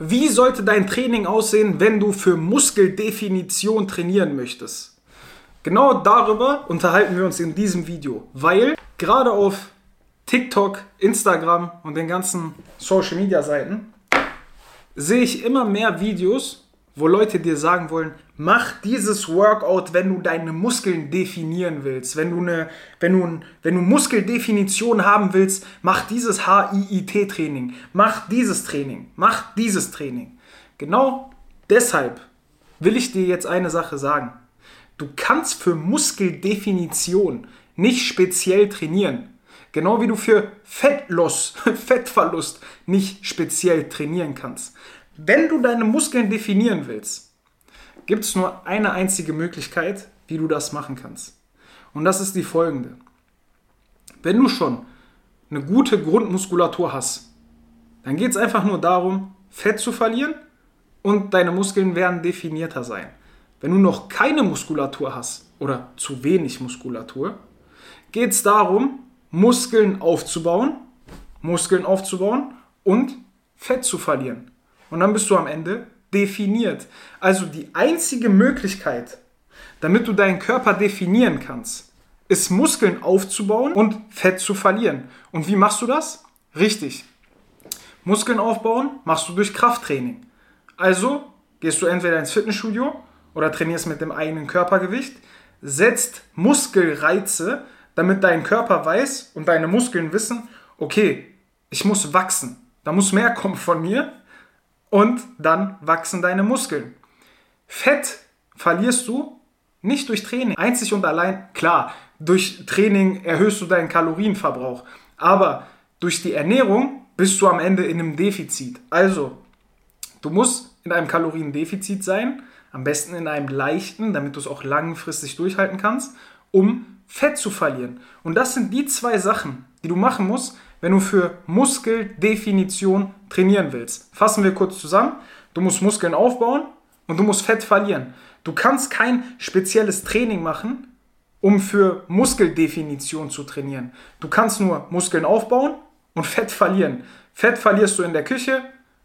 Wie sollte dein Training aussehen, wenn du für Muskeldefinition trainieren möchtest? Genau darüber unterhalten wir uns in diesem Video, weil gerade auf TikTok, Instagram und den ganzen Social Media Seiten sehe ich immer mehr Videos, wo Leute dir sagen wollen, mach dieses Workout, wenn du deine Muskeln definieren willst. Wenn du, eine, wenn du, wenn du Muskeldefinition haben willst, mach dieses HIIT-Training. Mach dieses Training. Mach dieses Training. Genau deshalb will ich dir jetzt eine Sache sagen. Du kannst für Muskeldefinition nicht speziell trainieren. Genau wie du für Fettloss, Fettverlust nicht speziell trainieren kannst. Wenn du deine Muskeln definieren willst, gibt es nur eine einzige Möglichkeit, wie du das machen kannst. Und das ist die folgende. Wenn du schon eine gute Grundmuskulatur hast, dann geht es einfach nur darum, Fett zu verlieren und deine Muskeln werden definierter sein. Wenn du noch keine Muskulatur hast oder zu wenig Muskulatur, geht es darum, Muskeln aufzubauen, Muskeln aufzubauen und Fett zu verlieren. Und dann bist du am Ende definiert. Also die einzige Möglichkeit, damit du deinen Körper definieren kannst, ist Muskeln aufzubauen und Fett zu verlieren. Und wie machst du das? Richtig. Muskeln aufbauen machst du durch Krafttraining. Also gehst du entweder ins Fitnessstudio oder trainierst mit dem eigenen Körpergewicht, setzt Muskelreize, damit dein Körper weiß und deine Muskeln wissen, okay, ich muss wachsen. Da muss mehr kommen von mir und dann wachsen deine Muskeln. Fett verlierst du nicht durch Training. Einzig und allein, klar, durch Training erhöhst du deinen Kalorienverbrauch. Aber durch die Ernährung bist du am Ende in einem Defizit. Also, du musst in einem Kaloriendefizit sein, am besten in einem leichten, damit du es auch langfristig durchhalten kannst, um Fett zu verlieren. Und das sind die zwei Sachen, die du machen musst, wenn du für Muskeldefinition trainieren willst. Fassen wir kurz zusammen. Du musst Muskeln aufbauen und du musst Fett verlieren. Du kannst kein spezielles Training machen, um für Muskeldefinition zu trainieren. Du kannst nur Muskeln aufbauen und Fett verlieren. Fett verlierst du in der Küche,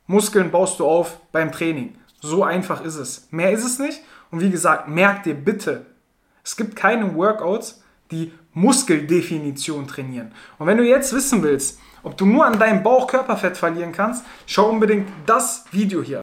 Muskeln baust du auf beim Training. So einfach ist es. Mehr ist es nicht. Und wie gesagt, merk dir bitte, es gibt keine Workouts, die Muskeldefinition trainieren. Und wenn du jetzt wissen willst, ob du nur an deinem Bauch Körperfett verlieren kannst, schau unbedingt das Video hier.